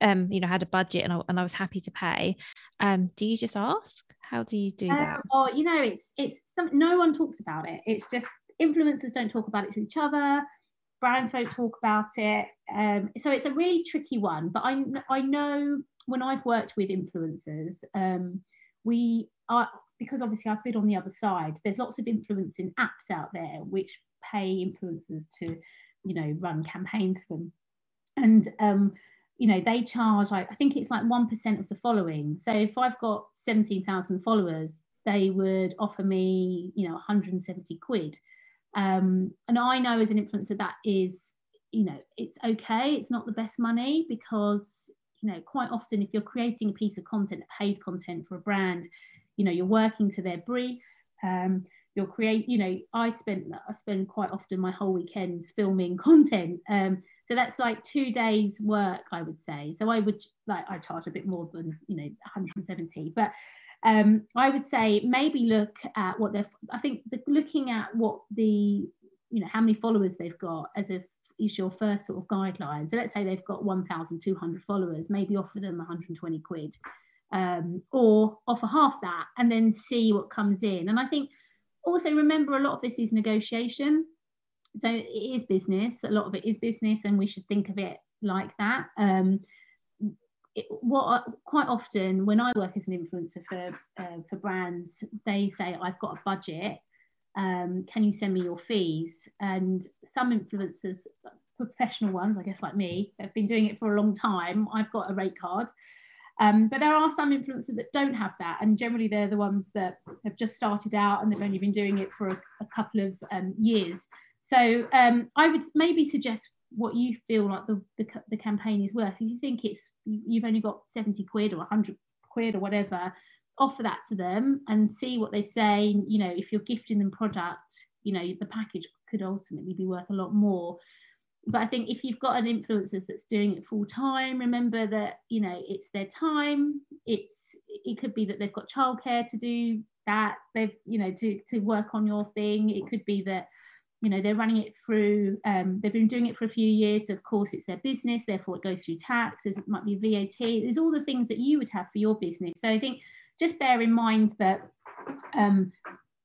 um, you know, had a budget and I, and I was happy to pay. Um, do you just ask? How do you do uh, that? Oh, you know, it's it's some, no one talks about it. It's just influencers don't talk about it to each other. Brands don't talk about it. Um, so it's a really tricky one. But I I know when I've worked with influencers, um, we are because obviously I've been on the other side, there's lots of influencing apps out there which pay influencers to, you know, run campaigns for them. And um, you know, they charge I, I think it's like 1% of the following. So if I've got 17,000 followers, they would offer me, you know, 170 quid. Um, and I know as an influencer that is, you know, it's okay. It's not the best money because, you know, quite often if you're creating a piece of content, paid content for a brand, you know you're working to their brief um, you'll create you know i spent i spend quite often my whole weekends filming [LAUGHS] content um, so that's like two days work i would say. So i would like i charge a bit more than you know 170 but um, i would say maybe look at what they're i think the, looking at what the you know how many followers they've got as a is your first sort of guideline. So let's say they've got 1200 followers maybe offer them 120 quid um, or offer half that and then see what comes in. And I think also remember a lot of this is negotiation. So it is business, a lot of it is business, and we should think of it like that. Um, it, what I, quite often when I work as an influencer for uh, for brands, they say I've got a budget, um, can you send me your fees? And some influencers, professional ones, I guess like me, have been doing it for a long time. I've got a rate card. Um, but there are some influencers that don't have that, and generally they're the ones that have just started out and they've only been doing it for a, a couple of um, years. So um, I would maybe suggest what you feel like the, the, the, campaign is worth. If you think it's you've only got 70 quid or 100 quid or whatever, offer that to them and see what they say. You know, if you're gifting them product, you know, the package could ultimately be worth a lot more. But I think if you've got an influencer that's doing it full time, remember that, you know, it's their time. It's it could be that they've got childcare to do that. They've, you know, to, to work on your thing. It could be that you know they're running it through um, they've been doing it for a few years so of course it's their business therefore it goes through taxes it might be vat there's all the things that you would have for your business so i think just bear in mind that um,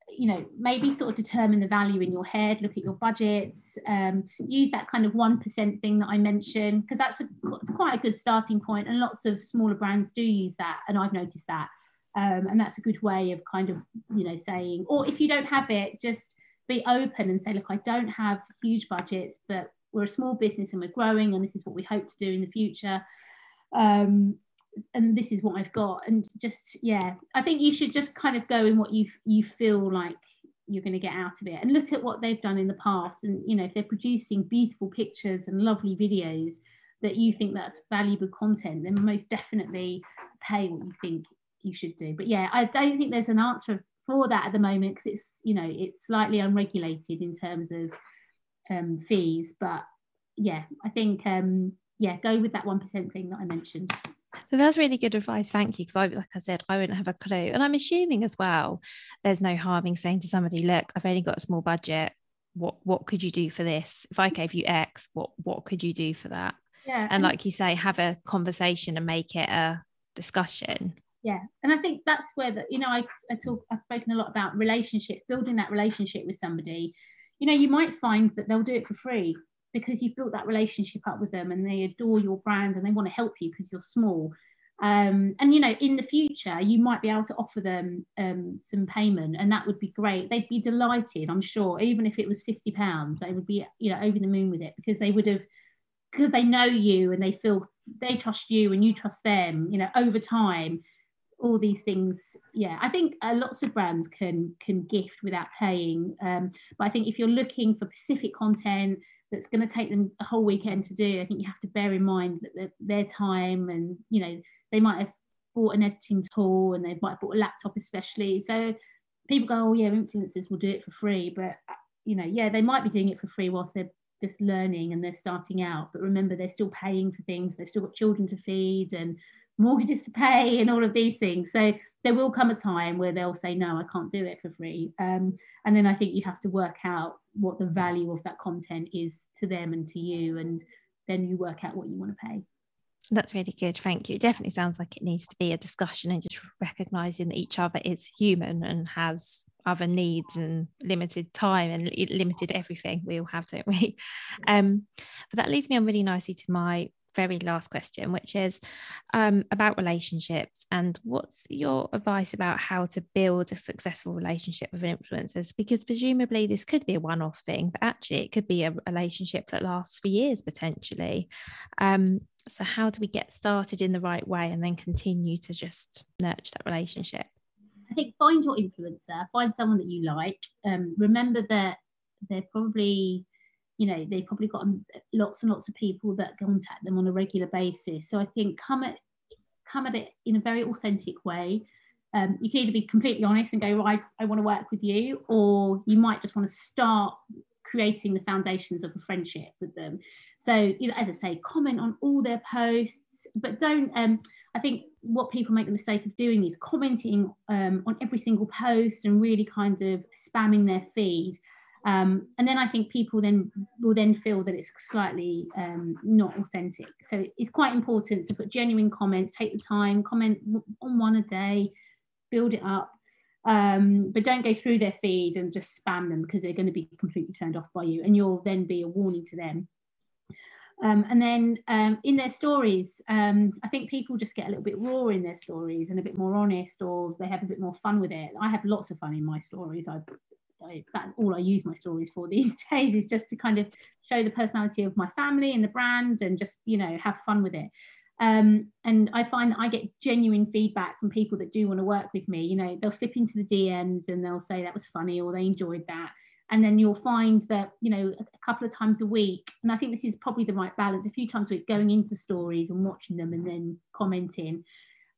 you know maybe sort of determine the value in your head look at your budgets um, use that kind of 1% thing that i mentioned because that's a, it's quite a good starting point and lots of smaller brands do use that and i've noticed that um, and that's a good way of kind of you know saying or if you don't have it just be open and say, look, I don't have huge budgets, but we're a small business and we're growing, and this is what we hope to do in the future. Um, and this is what I've got. And just yeah, I think you should just kind of go in what you you feel like you're going to get out of it, and look at what they've done in the past. And you know, if they're producing beautiful pictures and lovely videos that you think that's valuable content, then most definitely pay what you think you should do. But yeah, I don't think there's an answer for that at the moment because it's you know it's slightly unregulated in terms of um, fees but yeah i think um, yeah go with that 1% thing that i mentioned that's really good advice thank you because I, like i said i wouldn't have a clue. And i'm assuming as well there's no harm in saying to somebody look i've only got a small budget. What what could you do for this? If i gave you x what what could you do for that? Yeah and like you say have a conversation and make it a discussion. Yeah and i think that's where that you know I, I talk i've spoken a lot about relationship building that relationship with somebody. You know you might find that they'll do it for free because you've built that relationship up with them and they adore your brand and they want to help you because you're small. Um, and you know in the future you might be able to offer them um, some payment and that would be great. They'd be delighted i'm sure. Even if it was 50 pounds they would be you know over the moon with it because they would have because they know you and they feel they trust you and you trust them you know over time all these things. Yeah i think uh, lots of brands can can gift without paying. Um, but i think if you're looking for specific content that's going to take them a whole weekend to do. I think you have to bear in mind that their time and you know they might have bought an editing tool and they might have bought a laptop especially. So people go oh yeah influencers will do it for free. But uh, you know yeah they might be doing it for free whilst they're just learning and they're starting out. But remember they're still paying for things. They've still got children to feed and mortgages to pay and all of these things. So there will come a time where they'll say, no, I can't do it for free. Um, and then I think you have to work out what the value of that content is to them and to you. And then you work out what you want to pay. That's really good. Thank you. It definitely sounds like it needs to be a discussion and just recognizing that each other is human and has other needs and limited time and limited everything we all have, don't we? Um, but that leads me on really nicely to my very last question, which is um, about relationships and what's your advice about how to build a successful relationship with influencers? Because presumably this could be a one off thing, but actually it could be a relationship that lasts for years potentially. Um, so, how do we get started in the right way and then continue to just nurture that relationship? I think find your influencer, find someone that you like. Um, remember that they're probably you know they've probably got lots and lots of people that contact them on a regular basis. So i think come at come at it in a very authentic way. Um, you can either be completely honest and go right i want to work with you or you might just want to start creating the foundations of a friendship with them. So you know, as i say comment on all their posts but don't um, i think what people make the mistake of doing is commenting um, on every single post and really kind of spamming their feed um, and then I think people then will then feel that it's slightly um, not authentic. So it's quite important to put genuine comments, take the time, comment on one a day, build it up. Um, but don't go through their feed and just spam them because they're going to be completely turned off by you and you'll then be a warning to them. Um, and then um, in their stories, um, I think people just get a little bit raw in their stories and a bit more honest, or they have a bit more fun with it. I have lots of fun in my stories. I that's all I use my stories for [LAUGHS] these days is just to kind of show the personality of my family and the brand and just you know have fun with it um, and I find that I get genuine feedback from people that do want to work with me. You know, they'll slip into the DMs and they'll say that was funny or they enjoyed that. And then you'll find that, you know, a couple of times a week, and I think this is probably the right balance, a few times a week going into stories and watching them and then commenting.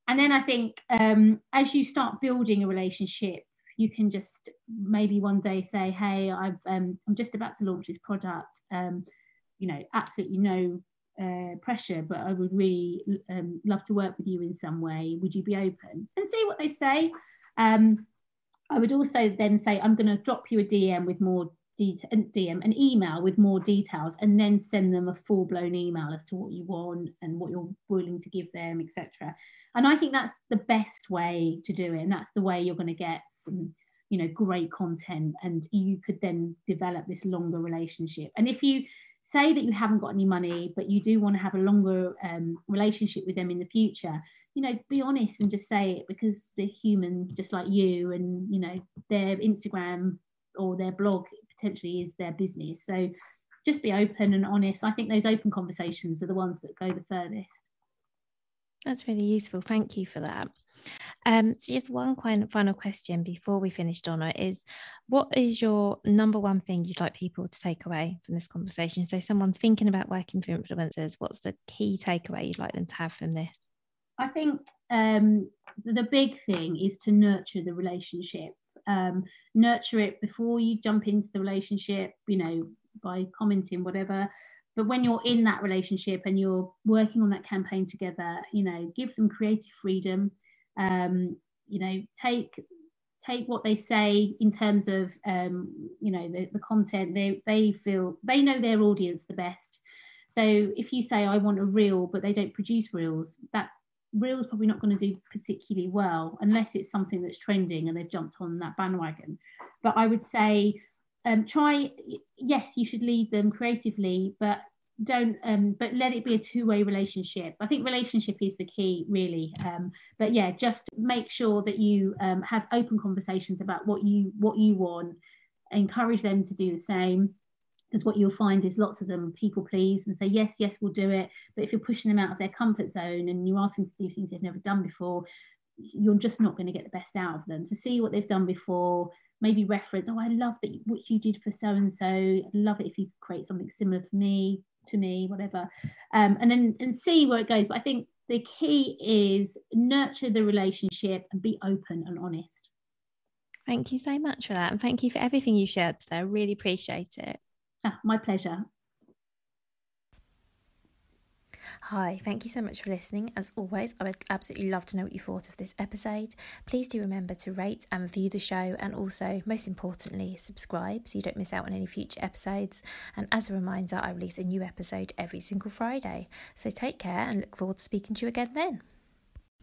And then I think um, as you start building a relationship, you can just maybe one day say, hey, I've, um, I'm just about to launch this product. Um, you know, absolutely no uh, pressure, but I would really um, love to work with you in some way. Would you be open? And see what they say. Um, I would also then say, I'm going to drop you a DM with more detail, DM, an email with more details, and then send them a full blown email as to what you want and what you're willing to give them, etc. And I think that's the best way to do it, and that's the way you're going to get some, you know, great content, and you could then develop this longer relationship. And if you say that you haven't got any money, but you do want to have a longer um, relationship with them in the future, you know, be honest and just say it because they're human, just like you, and you know, their Instagram or their blog potentially is their business. So just be open and honest. I think those open conversations are the ones that go the furthest. That's really useful. Thank you for that. Um, so just one final question before we finish, Donna, is what is your number one thing you'd like people to take away from this conversation? So someone's thinking about working for influencers, what's the key takeaway you'd like them to have from this? I think um, the big thing is to nurture the relationship. Um, nurture it before you jump into the relationship, you know, by commenting, whatever. But when you're in that relationship and you're working on that campaign together, you know, give them creative freedom um, you know take take what they say in terms of um, you know the, the content. They they feel they know their audience the best. So if you say i want a reel but they don't produce reels that reel is probably not going to do particularly well unless it's something that's trending and they've jumped on that bandwagon. But i would say um, try yes you should lead them creatively but don't um but let it be a two-way relationship. I think relationship is the key really. Um but yeah just make sure that you um, have open conversations about what you what you want. Encourage them to do the same. Because what you'll find is lots of them people please and say yes yes we'll do it. But if you're pushing them out of their comfort zone and you're asking to do things they've never done before you're just not going to get the best out of them. So see what they've done before. Maybe reference oh i love that what you did for so and so. Love it if you could create something similar for me to me, whatever, um, and then and see where it goes. But I think the key is nurture the relationship and be open and honest. Thank you so much for that, and thank you for everything you shared today. I really appreciate it. Ah, my pleasure. Hi, thank you so much for listening. As always, I would absolutely love to know what you thought of this episode. Please do remember to rate and review the show, and also, most importantly, subscribe so you don't miss out on any future episodes. And as a reminder, I release a new episode every single Friday. So take care and look forward to speaking to you again then.